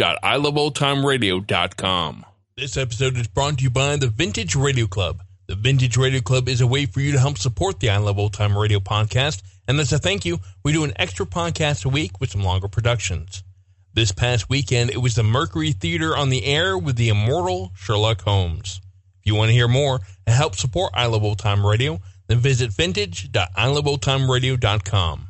review.iloveoldtimeradio.com. This episode is brought to you by the Vintage Radio Club. The Vintage Radio Club is a way for you to help support the I Love Old Time Radio podcast. And as a thank you, we do an extra podcast a week with some longer productions. This past weekend, it was the Mercury Theater on the air with the immortal Sherlock Holmes. If you want to hear more and help support I Love Old Time Radio, then visit vintage.iloveoldtimeradio.com.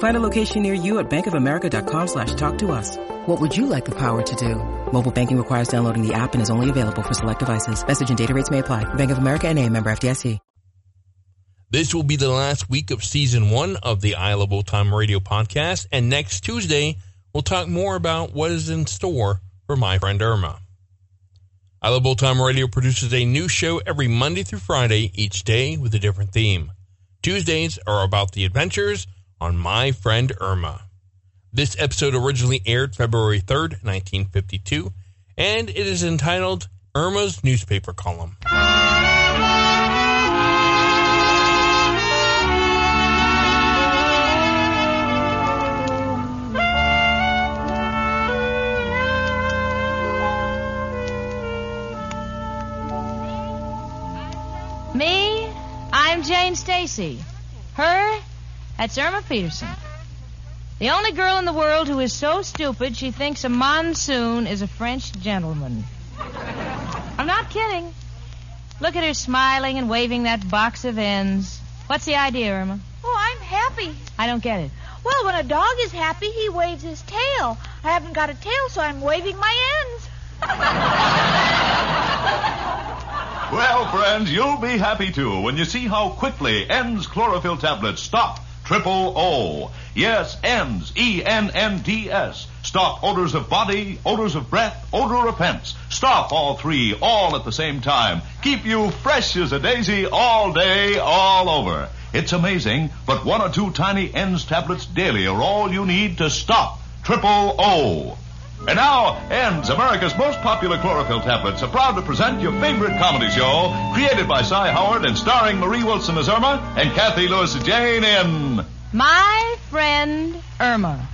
Find a location near you at bankofamerica.com slash talk to us. What would you like the power to do? Mobile banking requires downloading the app and is only available for select devices. Message and data rates may apply. Bank of America and a member FDIC. This will be the last week of season one of the I Love Old Time Radio podcast. And next Tuesday, we'll talk more about what is in store for my friend Irma. I Love Old Time Radio produces a new show every Monday through Friday, each day with a different theme. Tuesdays are about the adventures on my friend Irma. This episode originally aired February 3rd, 1952, and it is entitled Irma's Newspaper Column. Me? I'm Jane Stacy. Her? That's Irma Peterson. The only girl in the world who is so stupid she thinks a monsoon is a French gentleman. I'm not kidding. Look at her smiling and waving that box of ends. What's the idea, Irma? Oh, I'm happy. I don't get it. Well, when a dog is happy, he waves his tail. I haven't got a tail, so I'm waving my ends. Well, friends, you'll be happy too when you see how quickly ends chlorophyll tablets stop triple O. Yes, N's, E-N-N-D-S. Stop odors of body, odors of breath, odor of pants. Stop all three, all at the same time. Keep you fresh as a daisy all day, all over. It's amazing, but one or two tiny N's tablets daily are all you need to stop triple O. And now, ends America's most popular chlorophyll tablets, are proud to present your favorite comedy show, created by Cy Howard and starring Marie Wilson as Irma and Cathy Lewis as Jane in My friend Irma.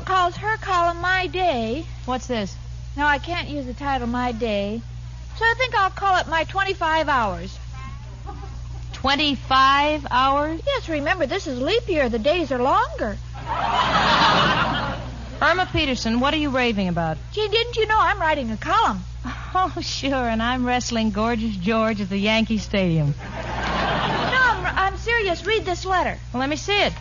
Roosevelt calls her column My Day. What's this? No, I can't use the title My Day. So I think I'll call it My 25 Hours. 25 hours? Yes, remember, this is leap year. The days are longer. Irma Peterson, what are you raving about? Gee, didn't you know I'm writing a column? Oh, sure, and I'm wrestling Gorgeous George at the Yankee Stadium. No, I'm, I'm serious. Read this letter. Well, let me see it.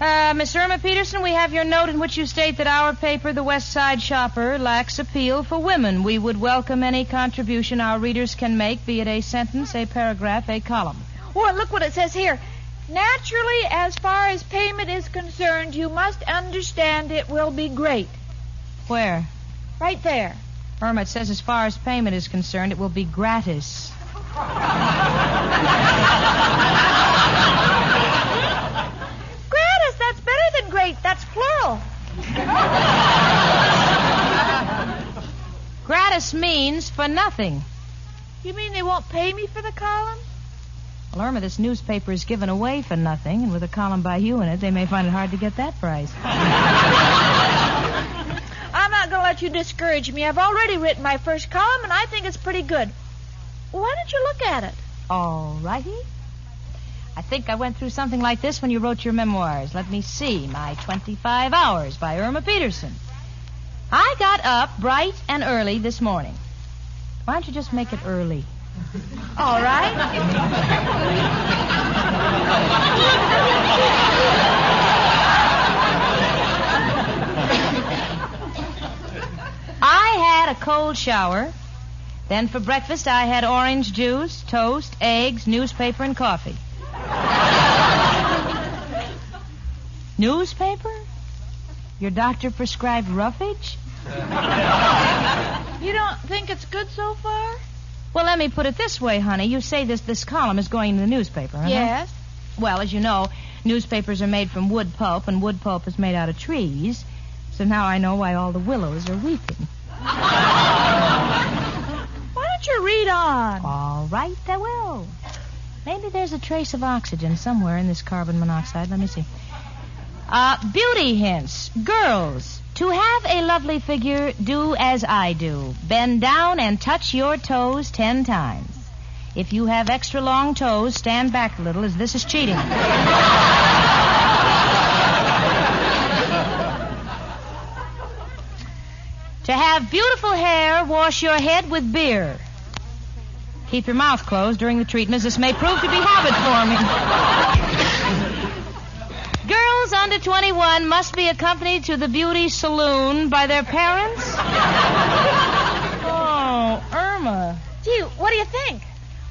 Uh, Miss Irma Peterson, we have your note in which you state that our paper, The West Side Shopper, lacks appeal for women. We would welcome any contribution our readers can make, be it a sentence, a paragraph, a column. Oh, and look what it says here. Naturally, as far as payment is concerned, you must understand it will be great. Where? Right there. Irma, it says as far as payment is concerned, it will be gratis. great. That's plural. Gratis means for nothing. You mean they won't pay me for the column? Well, Irma, this newspaper is given away for nothing, and with a column by you in it, they may find it hard to get that price. I'm not going to let you discourage me. I've already written my first column, and I think it's pretty good. Why don't you look at it? All righty. I think I went through something like this when you wrote your memoirs. Let me see. My 25 Hours by Irma Peterson. I got up bright and early this morning. Why don't you just make it early? All right. I had a cold shower. Then for breakfast, I had orange juice, toast, eggs, newspaper, and coffee. Newspaper? Your doctor prescribed roughage? You don't think it's good so far? Well, let me put it this way, honey. You say this this column is going in the newspaper, huh? Yes. Well, as you know, newspapers are made from wood pulp, and wood pulp is made out of trees. So now I know why all the willows are weeping. Why don't you read on? All right, I will. Maybe there's a trace of oxygen somewhere in this carbon monoxide. Let me see. Uh, beauty hints. Girls, to have a lovely figure, do as I do. Bend down and touch your toes ten times. If you have extra long toes, stand back a little, as this is cheating. to have beautiful hair, wash your head with beer. Keep your mouth closed during the treatment, as this may prove to be habit forming. Girls under 21 must be accompanied to the beauty saloon by their parents. Oh, Irma. Gee, what do you think?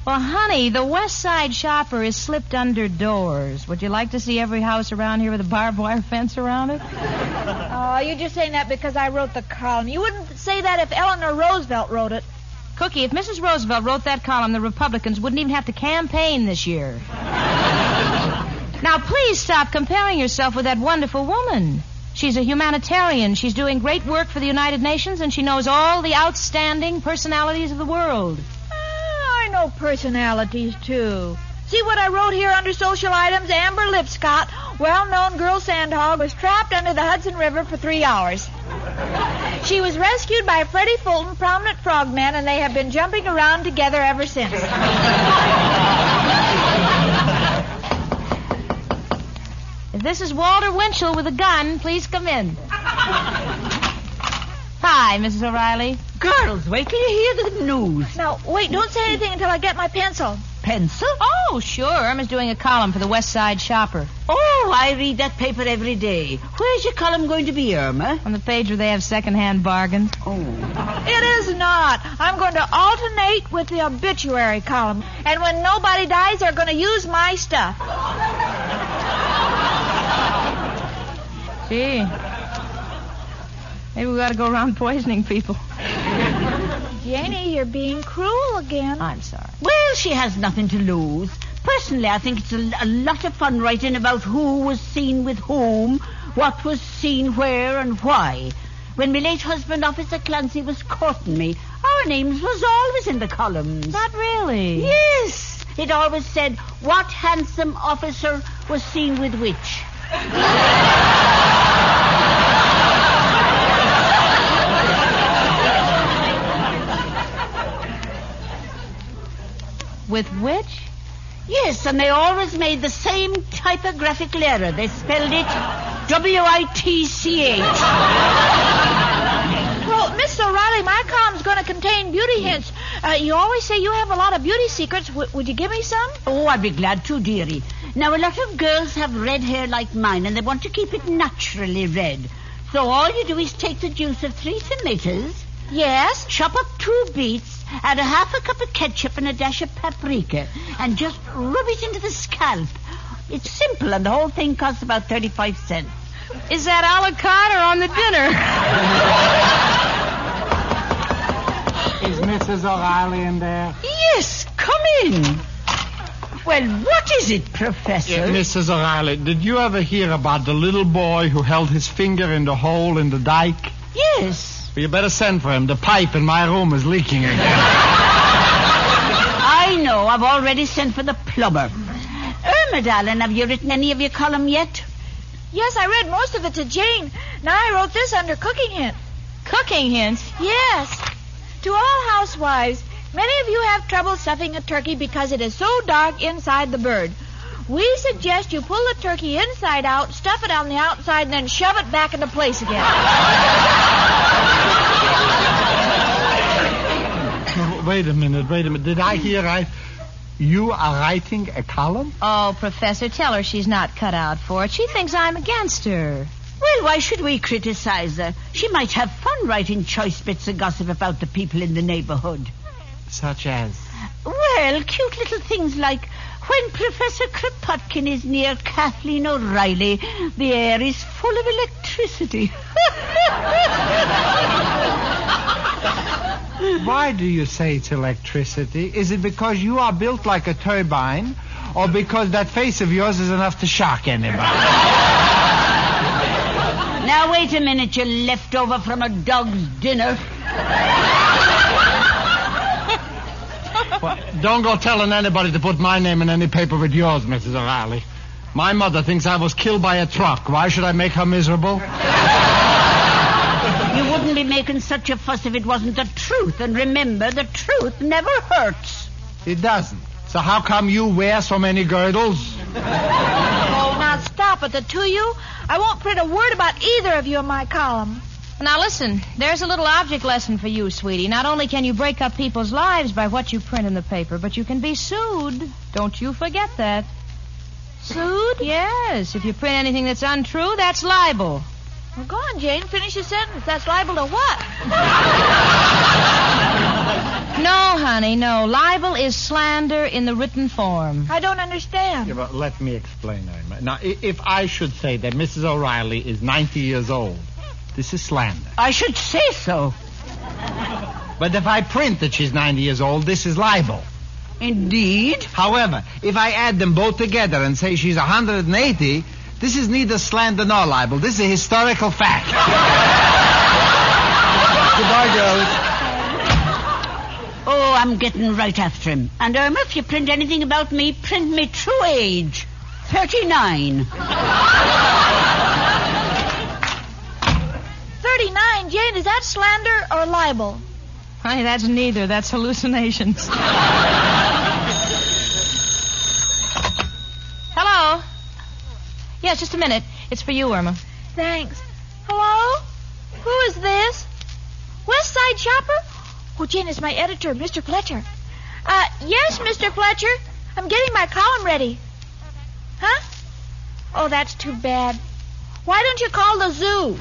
Well, honey, the West Side shopper is slipped under doors. Would you like to see every house around here with a barbed wire fence around it? Oh, you're just saying that because I wrote the column. You wouldn't say that if Eleanor Roosevelt wrote it. Cookie, if Mrs. Roosevelt wrote that column, the Republicans wouldn't even have to campaign this year. Now, please stop comparing yourself with that wonderful woman. She's a humanitarian. She's doing great work for the United Nations, and she knows all the outstanding personalities of the world. Ah, I know personalities, too. See what I wrote here under social items? Amber Lipscott, well-known girl sandhog, was trapped under the Hudson River for three hours. She was rescued by Freddie Fulton, prominent frogman, and they have been jumping around together ever since. If this is Walter Winchell with a gun, please come in. Hi, Mrs. O'Reilly. Girls, wait till you hear the news. now, wait, don't say anything until I get my pencil. Pencil? Oh, sure. Irma's doing a column for the West Side Shopper. Oh, I read that paper every day. Where's your column going to be, Irma? On the page where they have second-hand bargains. Oh. It is not. I'm going to alternate with the obituary column. And when nobody dies, they're going to use my stuff. Gee. Maybe we got to go around poisoning people. Jenny, you're being cruel again. I'm sorry. Well, she has nothing to lose. Personally, I think it's a, a lot of fun writing about who was seen with whom, what was seen where, and why. When my late husband, Officer Clancy, was courting me, our names was always in the columns. Not really. Yes. It always said, what handsome officer was seen with which. With which? Yes, and they always made the same typographical error. They spelled it W-I-T-C-H. Well, Miss O'Reilly, my column's going to contain beauty hints. Uh, you always say you have a lot of beauty secrets. W- would you give me some? Oh, I'd be glad to, dearie. Now, a lot of girls have red hair like mine, and they want to keep it naturally red. So all you do is take the juice of three tomatoes, Yes. chop up two beets, add a half a cup of ketchup and a dash of paprika, and just rub it into the scalp. It's simple, and the whole thing costs about 35 cents. Is that a la carte or on the dinner? Is Mrs. O'Reilly in there? Yes, come in. Well, what is it, Professor? Yeah, Mrs. O'Reilly, did you ever hear about the little boy who held his finger in the hole in the dike? Yes. You better send for him. The pipe in my room is leaking again. I know. I've already sent for the plumber. Oh, Irma, darling, have you written any of your column yet? Yes, I read most of it to Jane. Now I wrote this under cooking hint. Cooking hints? Yes. To all housewives, many of you have trouble stuffing a turkey because it is so dark inside the bird. We suggest you pull the turkey inside out, stuff it on the outside, and then shove it back into place again. wait a minute, wait a minute. Did I hear right? You are writing a column? Oh, Professor, tell her she's not cut out for it. She thinks I'm against her. Well, why should we criticize her? She might have fun writing choice bits of gossip about the people in the neighborhood. Such as? Well, cute little things like when Professor Kropotkin is near Kathleen O'Reilly, the air is full of electricity. Why do you say it's electricity? Is it because you are built like a turbine, or because that face of yours is enough to shock anybody? now, wait a minute, you leftover from a dog's dinner. Well, don't go telling anybody to put my name in any paper with yours, Mrs. O'Reilly. My mother thinks I was killed by a truck. Why should I make her miserable? You wouldn't be making such a fuss if it wasn't the truth. And remember, the truth never hurts. It doesn't. So how come you wear so many girdles? oh, now stop it, the two of you. I won't print a word about either of you in my column. Now listen, there's a little object lesson for you, sweetie. Not only can you break up people's lives by what you print in the paper, but you can be sued. Don't you forget that. Sued? Yes. If you print anything that's untrue, that's libel. Well, go on, Jane. Finish your sentence. That's liable to what? no, honey, no. Libel is slander in the written form. I don't understand. Yeah, but let me explain, Irma. Now, if I should say that Mrs. O'Reilly is 90 years old, this is slander. I should say so. But if I print that she's 90 years old, this is libel. Indeed. However, if I add them both together and say she's 180, this is neither slander nor libel. This is a historical fact. Goodbye, girls. Oh, I'm getting right after him. And Irma, if you print anything about me, print me true age. 39. 39, Jane, is that slander or libel? Honey, that's neither. That's hallucinations. Hello? Yes, just a minute. It's for you, Irma. Thanks. Hello? Who is this? West Side Shopper? Oh, Jane, it's my editor, Mr. Fletcher. Uh, yes, Mr. Fletcher. I'm getting my column ready. Huh? Oh, that's too bad. Why don't you call the zoo?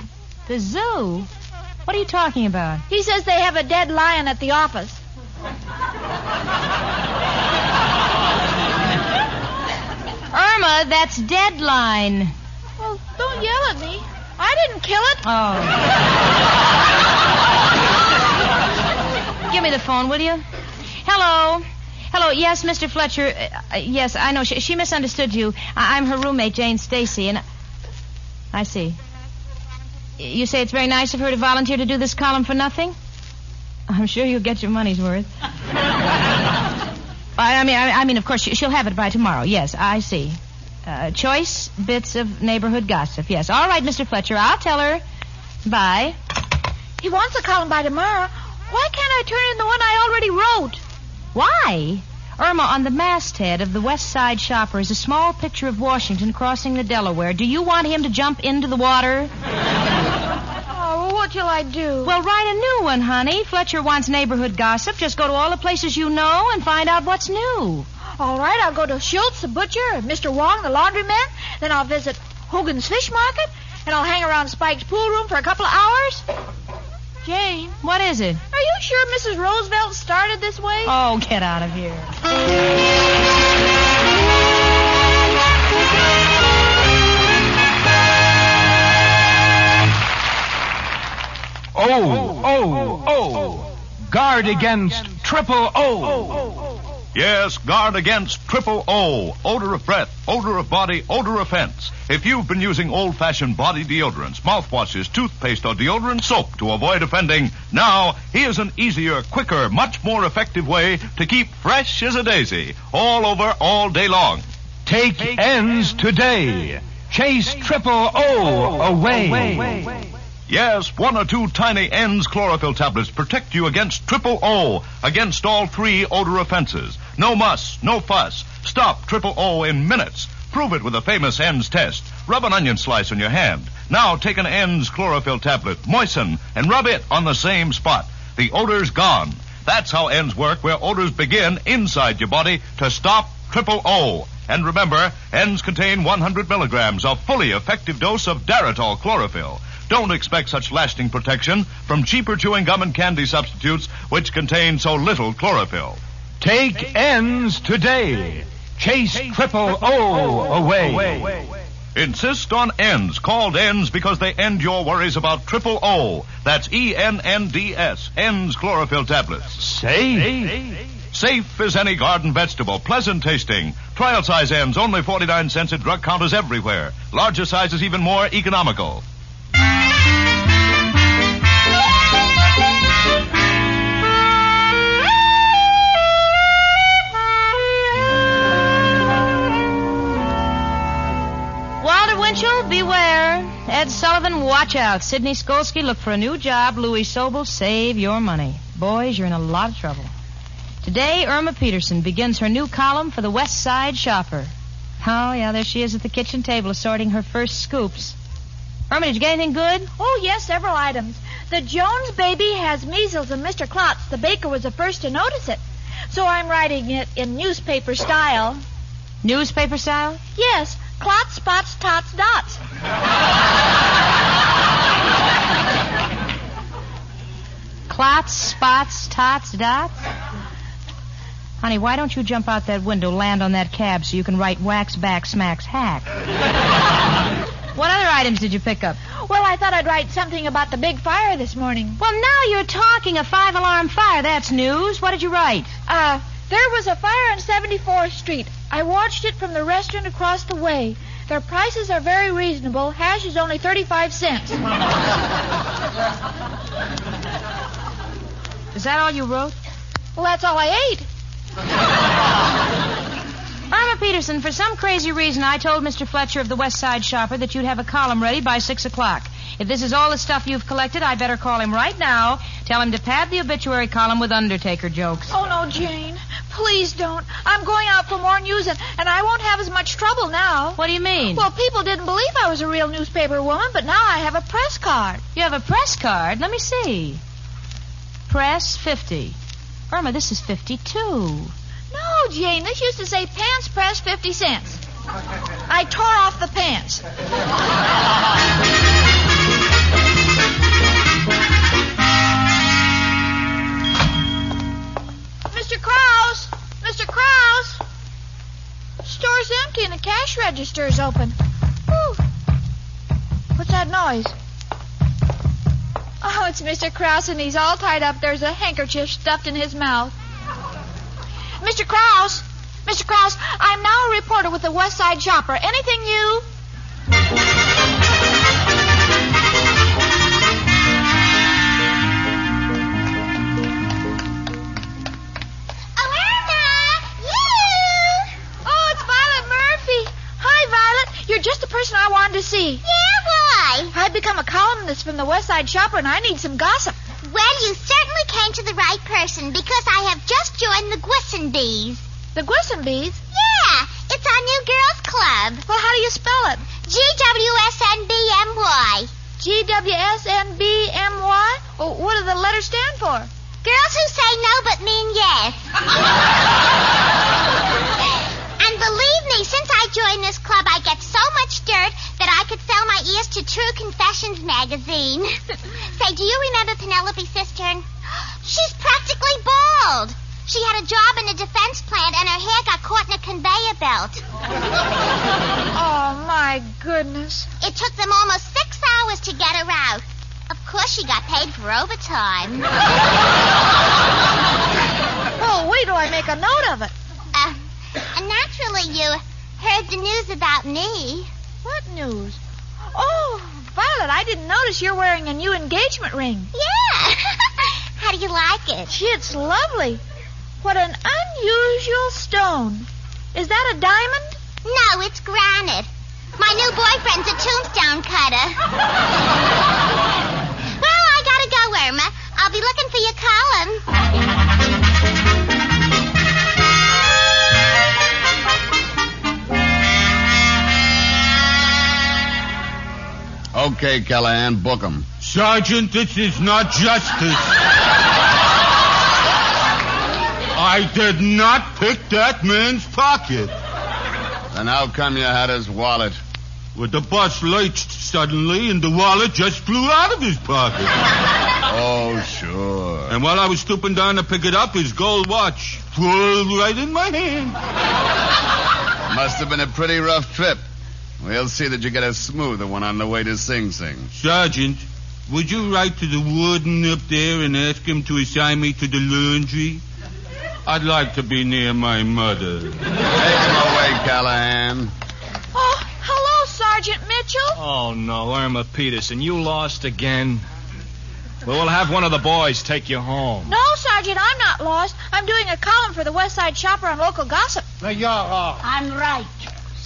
The zoo? What are you talking about? He says they have a dead lion at the office. Irma, that's deadline. Well, don't yell at me. I didn't kill it. Oh. Give me the phone, will you? Hello. Hello. Yes, Mr. Fletcher. Uh, yes, I know. She, she misunderstood you. I, am her roommate, Jane Stacy, and I, I see. You say it's very nice of her to volunteer to do this column for nothing? I'm sure you'll get your money's worth. I, I mean, I, I, mean, of course, she, will have it by tomorrow. Yes, I see. Uh, choice bits of neighborhood gossip. Yes. All right, Mr. Fletcher. I'll tell her. Bye. He wants a column by tomorrow. Why can't I turn in the one I already wrote? Why? Irma, on the masthead of the West Side Shopper is a small picture of Washington crossing the Delaware. Do you want him to jump into the water? Well, what shall I do? Well, write a new one, honey. Fletcher wants neighborhood gossip. Just go to all the places you know and find out what's new. All right, I'll go to Schultz, the butcher, and Mr. Wong, the laundryman. Then I'll visit Hogan's Fish Market, and I'll hang around Spike's pool room for a couple of hours. Jane. What is it? Are you sure Mrs. Roosevelt started this way? Oh, get out of here. Oh, oh, oh. Guard against triple O. Yes, guard against triple O, odor of breath, odor of body, odor offense. If you've been using old-fashioned body deodorants, mouthwashes, toothpaste, or deodorant soap to avoid offending, now here's an easier, quicker, much more effective way to keep fresh as a daisy all over all day long. Take ends today. Chase triple O away. Yes, one or two tiny ends chlorophyll tablets protect you against triple O, against all three odor offenses. No muss, no fuss. Stop triple O in minutes. Prove it with the famous ENDS test. Rub an onion slice on your hand. Now take an ENDS chlorophyll tablet, moisten, and rub it on the same spot. The odor's gone. That's how ENDS work, where odors begin inside your body to stop triple O. And remember, ENDS contain 100 milligrams of fully effective dose of Daratol chlorophyll. Don't expect such lasting protection from cheaper chewing gum and candy substitutes which contain so little chlorophyll. Take ends today. Chase triple O away. Insist on ends, called ends because they end your worries about triple O. That's E N N D S, ends chlorophyll tablets. Safe. Safe as any garden vegetable, pleasant tasting. Trial size ends, only 49 cents at drug counters everywhere. Larger sizes even more economical. Ed Sullivan, watch out. Sidney Skolsky, look for a new job. Louis Sobol, save your money. Boys, you're in a lot of trouble. Today, Irma Peterson begins her new column for the West Side Shopper. Oh, yeah, there she is at the kitchen table assorting her first scoops. Irma, did you get anything good? Oh, yes, several items. The Jones baby has measles, and Mr. Klotz, the baker, was the first to notice it. So I'm writing it in newspaper style. Newspaper style? Yes, Klotz, spots, tots, dots. Klotz, spots, tots, dots? Honey, why don't you jump out that window, land on that cab so you can write wax back smacks hack? what other items did you pick up? Well, I thought I'd write something about the big fire this morning. Well, now you're talking a five alarm fire. That's news. What did you write? Uh, there was a fire on 74th Street. I watched it from the restaurant across the way. Their prices are very reasonable. Hash is only 35 cents. Is that all you wrote? Well, that's all I ate. Irma Peterson, for some crazy reason, I told Mr. Fletcher of the West Side Shopper that you'd have a column ready by six o'clock. If this is all the stuff you've collected, I better call him right now. Tell him to pad the obituary column with Undertaker jokes. Oh, no, Jane. Please don't. I'm going out for more news, and, and I won't have as much trouble now. What do you mean? Well, people didn't believe I was a real newspaper woman, but now I have a press card. you have a press card. Let me see. Press 50. Irma, this is 52. No, Jane, this used to say pants press 50 cents. I tore off the pants. Mr. Kraus! Mr. Kraus! Store's empty and the cash register's open. Whew. What's that noise? Oh, it's Mr. Kraus, and he's all tied up. There's a handkerchief stuffed in his mouth. Mr. Kraus! Mr. Kraus, I'm now a reporter with the West Side Shopper. Anything new? Oh, it's Violet Murphy. Hi, Violet. You're just the person I wanted to see. Yeah? I've become a columnist from the West Side Shopper, and I need some gossip. Well, you certainly came to the right person because I have just joined the Gwissenbees. The Gwissenbees? Yeah, it's our new girls' club. Well, how do you spell it? G W S N B M Y. G W S N B M Y? Well, what do the letters stand for? Girls who say no but mean yes. believe me, since I joined this club, I get so much dirt that I could sell my ears to True Confessions magazine. Say, do you remember Penelope Cistern? She's practically bald. She had a job in a defense plant, and her hair got caught in a conveyor belt. Oh, my goodness. It took them almost six hours to get her out. Of course, she got paid for overtime. Oh, wait till I make a note of it. Uh, Surely you heard the news about me. What news? Oh, Violet, I didn't notice you're wearing a new engagement ring. Yeah. How do you like it? Gee, it's lovely. What an unusual stone. Is that a diamond? No, it's granite. My new boyfriend's a tombstone cutter. well, I gotta go, Irma. I'll be looking for your column. Okay, Callahan, book him. Sergeant, this is not justice. I did not pick that man's pocket. Then how come you had his wallet? Well, the bus lurched suddenly, and the wallet just flew out of his pocket. Oh, sure. And while I was stooping down to pick it up, his gold watch flew right in my hand. Must have been a pretty rough trip. We'll see that you get a smoother one on the way to Sing Sing. Sergeant, would you write to the warden up there and ask him to assign me to the laundry? I'd like to be near my mother. Take him away, Callahan. Oh, hello, Sergeant Mitchell. Oh, no, Irma Peterson, you lost again. Well, we'll have one of the boys take you home. No, Sergeant, I'm not lost. I'm doing a column for the West Side Shopper on local gossip. Now, you're off. I'm right.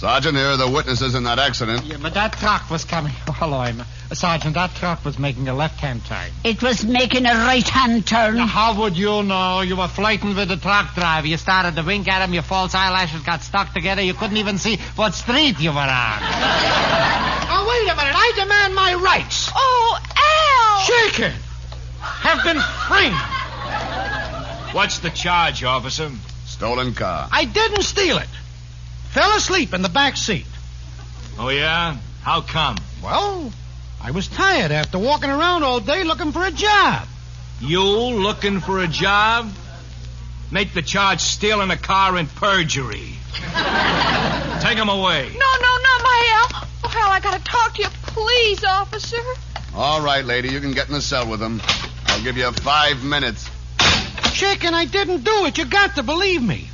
Sergeant, here are the witnesses in that accident. Yeah, but that truck was coming. Oh, hello, Emma. Uh, Sergeant, that truck was making a left-hand turn. It was making a right-hand turn. Now, how would you know? You were flirting with the truck driver. You started to wink at him. Your false eyelashes got stuck together. You couldn't even see what street you were on. Oh, wait a minute. I demand my rights. Oh, Al! Shaken. Have been framed. What's the charge, officer? Stolen car. I didn't steal it. Fell asleep in the back seat. Oh, yeah? How come? Well, I was tired after walking around all day looking for a job. You looking for a job? Make the charge stealing a car and perjury. Take him away. No, no, not my Al. Oh, Al, I gotta talk to you. Please, officer. All right, lady, you can get in the cell with him. I'll give you five minutes. Chicken, I didn't do it. You got to believe me.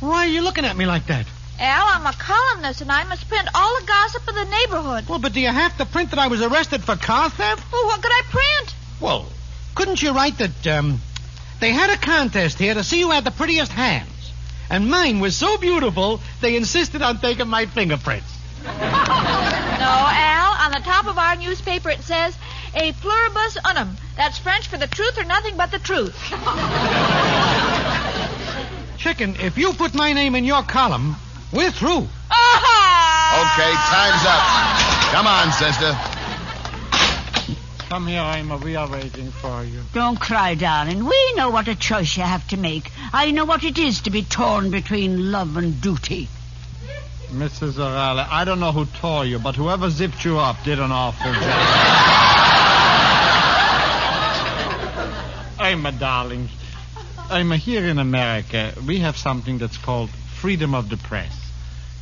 Why are you looking at me like that? Al, I'm a columnist, and I must print all the gossip of the neighborhood. Well, but do you have to print that I was arrested for car theft? Well, what could I print? Well, couldn't you write that, um, they had a contest here to see who had the prettiest hands? And mine was so beautiful, they insisted on taking my fingerprints. No, Al, on the top of our newspaper it says, a pluribus unum. That's French for the truth or nothing but the truth. Chicken, if you put my name in your column, we're through. Okay, time's up. Come on, sister. Come here, Emma. We are waiting for you. Don't cry, darling. We know what a choice you have to make. I know what it is to be torn between love and duty. Mrs. O'Reilly, I don't know who tore you, but whoever zipped you up did an awful job. Emma, darling. Emma, here in America, we have something that's called freedom of the press.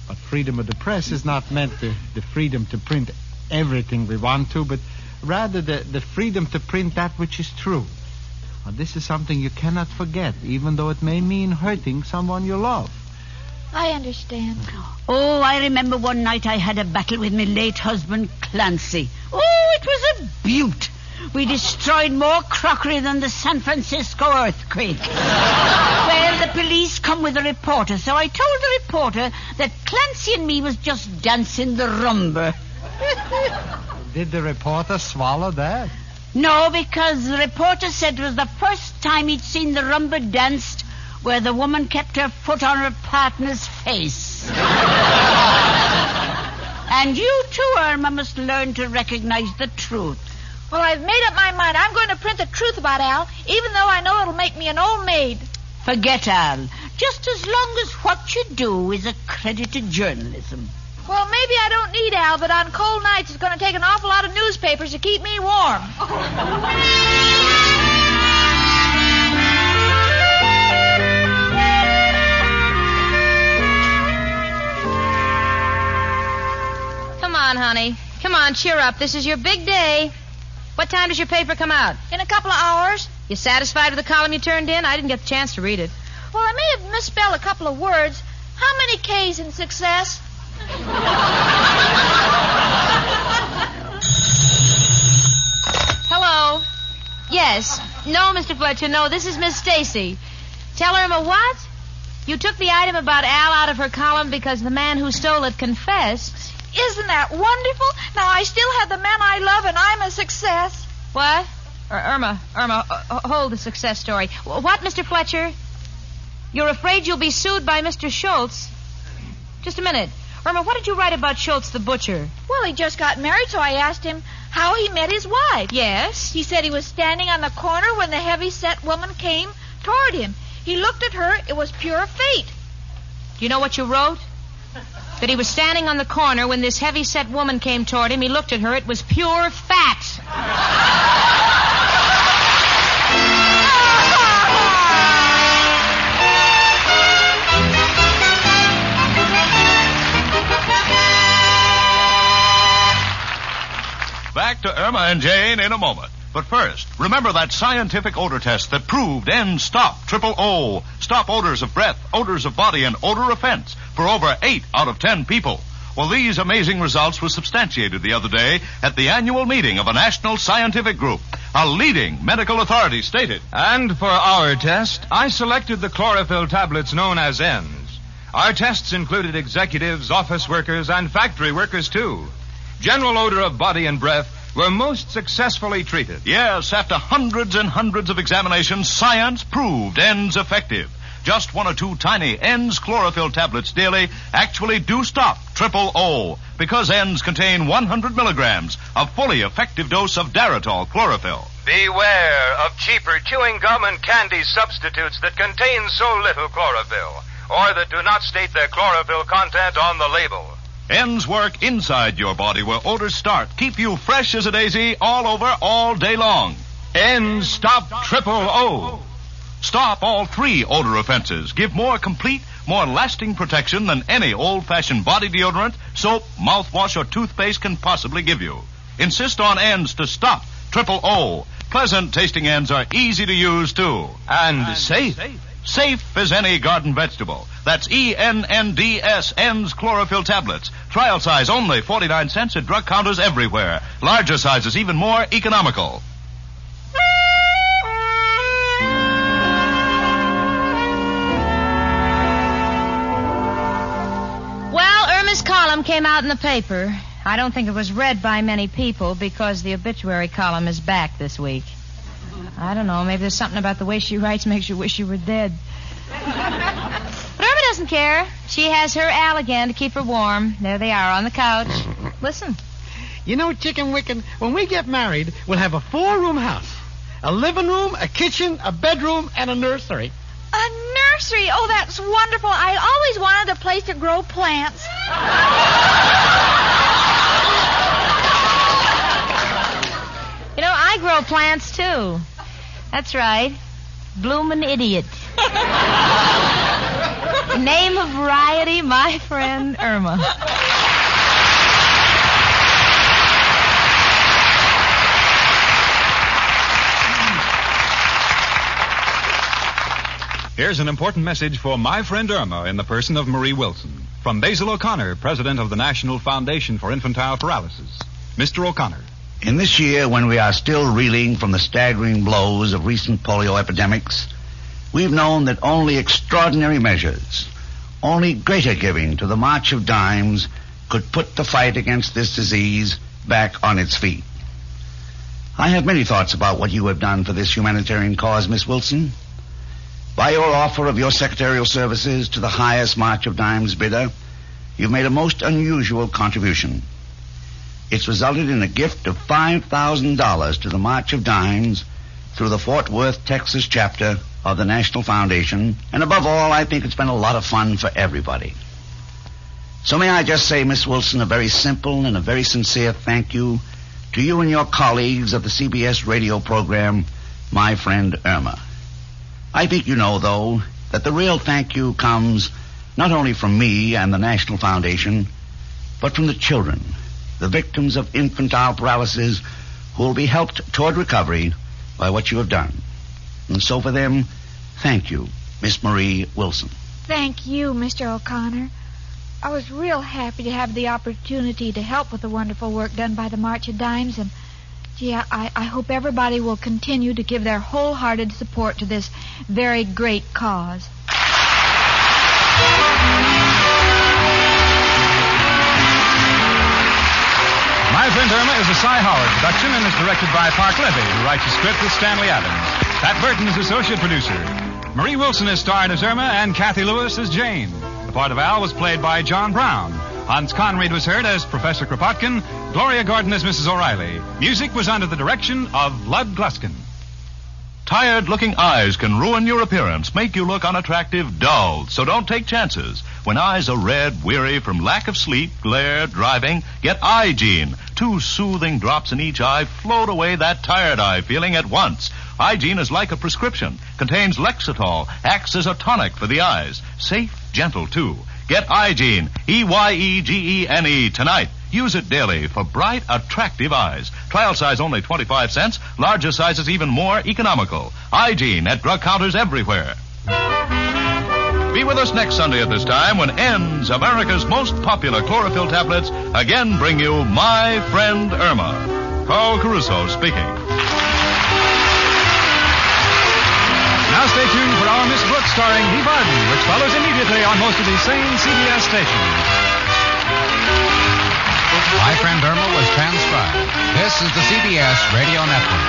But freedom of the press is not meant the, the freedom to print everything we want to, but rather the, the freedom to print that which is true. Now, this is something you cannot forget, even though it may mean hurting someone you love. I understand. Oh, I remember one night I had a battle with my late husband, Clancy. Oh, it was a beaut. We destroyed more crockery than the San Francisco earthquake. well, the police come with a reporter, so I told the reporter that Clancy and me was just dancing the rumba. Did the reporter swallow that? No, because the reporter said it was the first time he'd seen the rumba danced where the woman kept her foot on her partner's face. and you too, Irma, must learn to recognize the truth. Well, I've made up my mind. I'm going to print the truth about Al, even though I know it'll make me an old maid. Forget Al. Just as long as what you do is accredited journalism. Well, maybe I don't need Al, but on cold nights it's going to take an awful lot of newspapers to keep me warm. Come on, honey. Come on, cheer up. This is your big day. What time does your paper come out? In a couple of hours. You satisfied with the column you turned in? I didn't get the chance to read it. Well, I may have misspelled a couple of words. How many K's in success? Hello. Yes. No, Mr. Fletcher. No, this is Miss Stacy. Tell her Irma what? You took the item about Al out of her column because the man who stole it confessed. Isn't that wonderful? Now I still have the man I love, and I'm a success. What? Ir- Irma, Irma, uh, hold the success story. What, Mr. Fletcher? You're afraid you'll be sued by Mr. Schultz? Just a minute. Irma, what did you write about Schultz the butcher? Well, he just got married, so I asked him how he met his wife. Yes? He said he was standing on the corner when the heavy set woman came toward him. He looked at her. It was pure fate. Do you know what you wrote? That he was standing on the corner when this heavy set woman came toward him. He looked at her. It was pure fat. Back to Irma and Jane in a moment. But first, remember that scientific odor test that proved N stop triple O. Stop odors of breath, odors of body, and odor offense for over eight out of ten people. Well, these amazing results were substantiated the other day at the annual meeting of a national scientific group. A leading medical authority stated. And for our test, I selected the chlorophyll tablets known as N's. Our tests included executives, office workers, and factory workers, too. General odor of body and breath were most successfully treated. Yes, after hundreds and hundreds of examinations, science proved ends effective. Just one or two tiny ends chlorophyll tablets daily actually do stop triple O because ends contain 100 milligrams, a fully effective dose of Daratol chlorophyll. Beware of cheaper chewing gum and candy substitutes that contain so little chlorophyll, or that do not state their chlorophyll content on the label. N's work inside your body where odors start. Keep you fresh as a daisy all over all day long. Ends Stop Triple O. Stop all three odor offenses. Give more complete, more lasting protection than any old-fashioned body deodorant, soap, mouthwash, or toothpaste can possibly give you. Insist on ends to stop triple O. Pleasant tasting ends are easy to use too. And safe. Safe as any garden vegetable. That's E N N D S N's chlorophyll tablets. Trial size only 49 cents at drug counters everywhere. Larger sizes even more economical. Well, Irma's column came out in the paper. I don't think it was read by many people because the obituary column is back this week. I don't know. Maybe there's something about the way she writes makes you wish you were dead. But Irma doesn't care. She has her Al again to keep her warm. There they are on the couch. Listen. You know, Chicken Wicken, when we get married, we'll have a four-room house. A living room, a kitchen, a bedroom, and a nursery. A nursery. Oh, that's wonderful. I always wanted a place to grow plants. You know, I grow plants too. That's right. Bloomin' idiot. Name of variety, my friend Irma. Here's an important message for my friend Irma in the person of Marie Wilson. From Basil O'Connor, president of the National Foundation for Infantile Paralysis. Mr. O'Connor. In this year, when we are still reeling from the staggering blows of recent polio epidemics, we've known that only extraordinary measures, only greater giving to the March of Dimes could put the fight against this disease back on its feet. I have many thoughts about what you have done for this humanitarian cause, Miss Wilson. By your offer of your secretarial services to the highest March of Dimes bidder, you've made a most unusual contribution. It's resulted in a gift of $5,000 to the March of Dimes through the Fort Worth, Texas chapter of the National Foundation. And above all, I think it's been a lot of fun for everybody. So may I just say, Miss Wilson, a very simple and a very sincere thank you to you and your colleagues of the CBS radio program, My Friend Irma. I think you know, though, that the real thank you comes not only from me and the National Foundation, but from the children, the victims of infantile paralysis who will be helped toward recovery by what you have done. And so for them, thank you, Miss Marie Wilson. thank you, Mr. O'Connor. I was real happy to have the opportunity to help with the wonderful work done by the March of Dimes, and gee, I, I hope everybody will continue to give their wholehearted support to this very great cause. My Irma is a Cy Howard production and is directed by Parke Levy, who writes the script with Stanley Adams. Pat Burton is associate producer. Marie Wilson is starred as Irma and Cathy Lewis as Jane. The part of Al was played by John Brown. Hans Conried was heard as Professor Kropotkin. Gloria Gordon as Mrs. O'Reilly. Music was under the direction of Lud Gluskin. Tired looking eyes can ruin your appearance, make you look unattractive, dull. So don't take chances. When eyes are red, weary from lack of sleep, glare, driving, get Eye-Gene. Two soothing drops in each eye float away that tired eye feeling at once. Eye-Gene is like a prescription, contains Lexitol, acts as a tonic for the eyes. Safe, gentle, too. Get Eye-Gene, E-Y-E-G-E-N-E, tonight. Use it daily for bright, attractive eyes. Trial size only 25 cents. Larger sizes even more economical. Eye-Gene at drug counters everywhere. Be with us next Sunday at this time when ends America's most popular chlorophyll tablets again bring you My Friend Irma. Carl Caruso speaking. Now stay tuned for our Miss Brooks starring Eve Arden, which follows immediately on most of these same CBS stations. My Friend Irma was transcribed. This is the CBS Radio Network.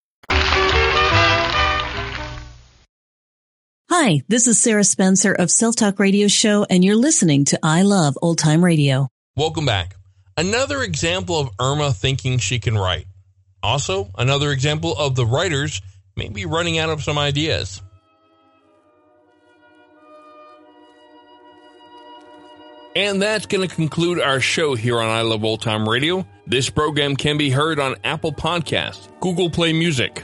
Hi, this is Sarah Spencer of Self Talk Radio Show, and you're listening to I Love Old Time Radio. Welcome back. Another example of Irma thinking she can write. Also, another example of the writers maybe running out of some ideas. And that's going to conclude our show here on I Love Old Time Radio. This program can be heard on Apple Podcasts, Google Play Music,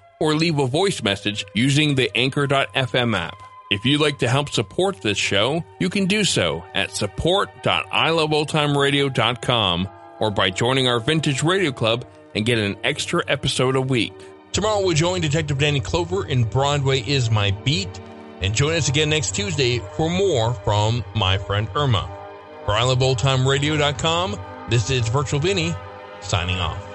or leave a voice message using the Anchor.fm app. If you'd like to help support this show, you can do so at support.iloveoldtimeradio.com or by joining our Vintage Radio Club and get an extra episode a week. Tomorrow we'll join Detective Danny Clover in Broadway is My Beat and join us again next Tuesday for more from my friend Irma. For iloveoldtimeradio.com, this is Virtual Vinny signing off.